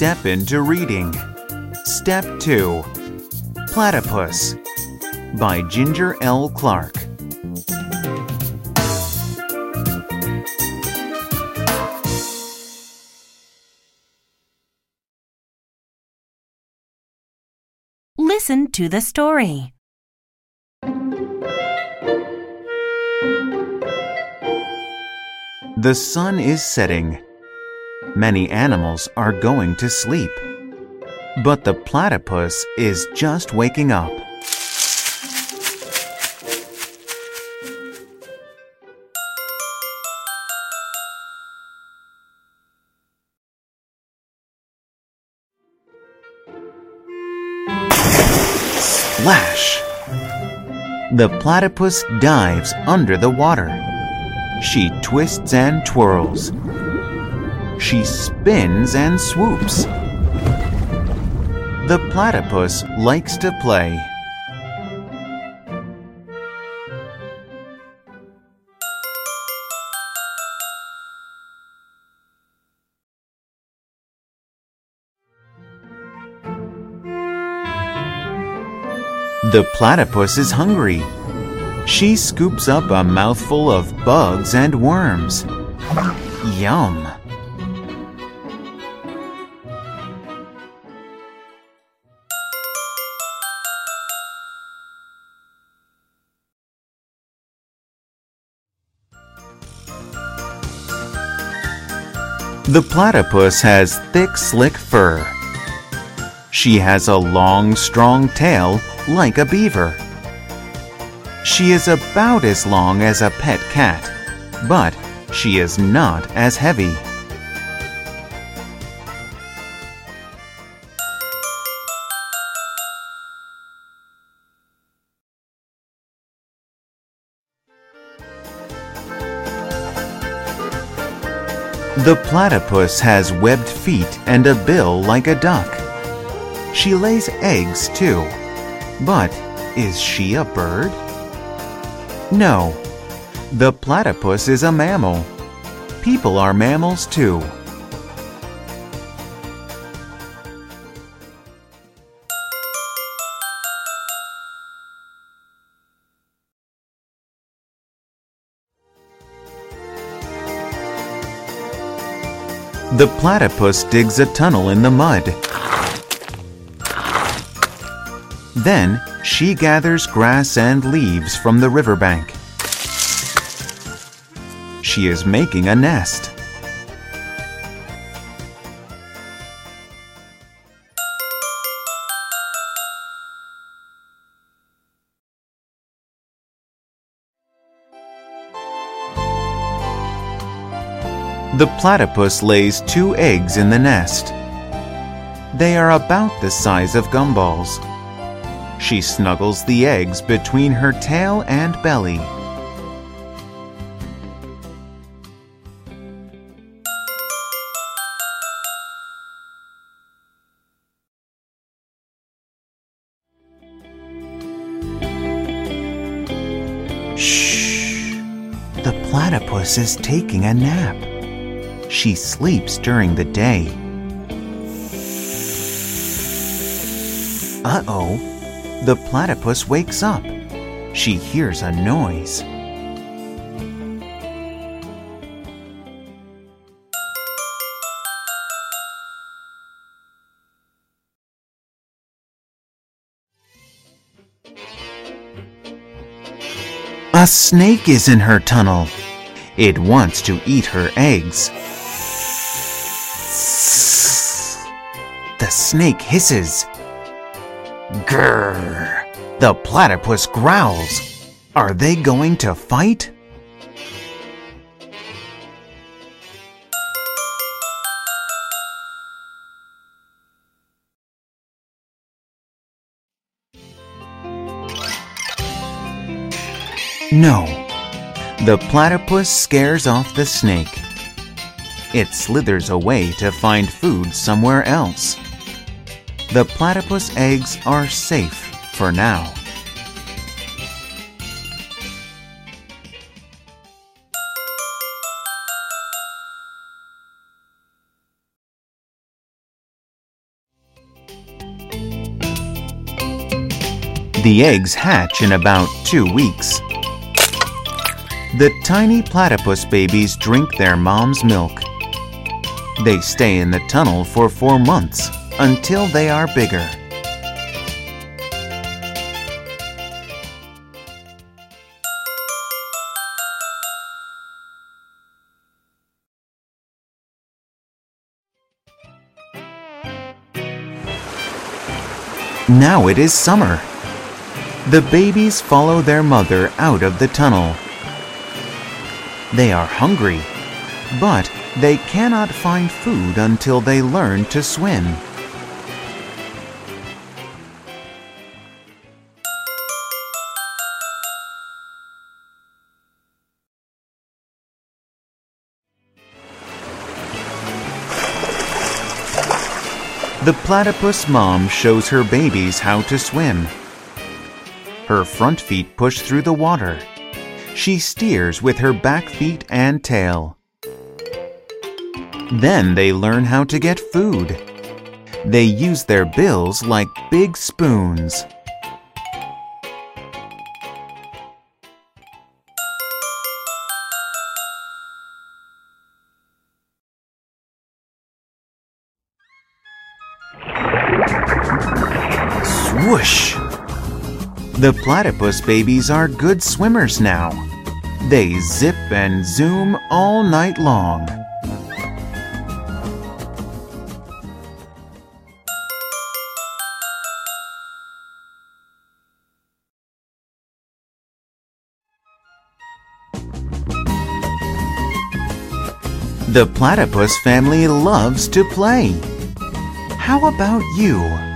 step into reading. Step 2 Platypus by Ginger L. Clark. Listen to the story. The sun is setting. Many animals are going to sleep. But the platypus is just waking up. Splash! The platypus dives under the water. She twists and twirls. She spins and swoops. The platypus likes to play. The platypus is hungry. She scoops up a mouthful of bugs and worms. Yum! The platypus has thick, slick fur. She has a long, strong tail like a beaver. She is about as long as a pet cat, but she is not as heavy. The platypus has webbed feet and a bill like a duck. She lays eggs too. But is she a bird? No. The platypus is a mammal. People are mammals too. The platypus digs a tunnel in the mud. Then she gathers grass and leaves from the riverbank. She is making a nest. The platypus lays two eggs in the nest. They are about the size of gumballs. She snuggles the eggs between her tail and belly. Shh! The platypus is taking a nap. She sleeps during the day. Uh oh, the platypus wakes up. She hears a noise. A snake is in her tunnel. It wants to eat her eggs. The snake hisses. Grrr! The platypus growls. Are they going to fight? No. The platypus scares off the snake. It slithers away to find food somewhere else. The platypus eggs are safe for now. The eggs hatch in about two weeks. The tiny platypus babies drink their mom's milk. They stay in the tunnel for four months until they are bigger. Now it is summer. The babies follow their mother out of the tunnel. They are hungry, but they cannot find food until they learn to swim. The platypus mom shows her babies how to swim. Her front feet push through the water. She steers with her back feet and tail. Then they learn how to get food. They use their bills like big spoons. Swoosh! The platypus babies are good swimmers now. They zip and zoom all night long. The platypus family loves to play. How about you?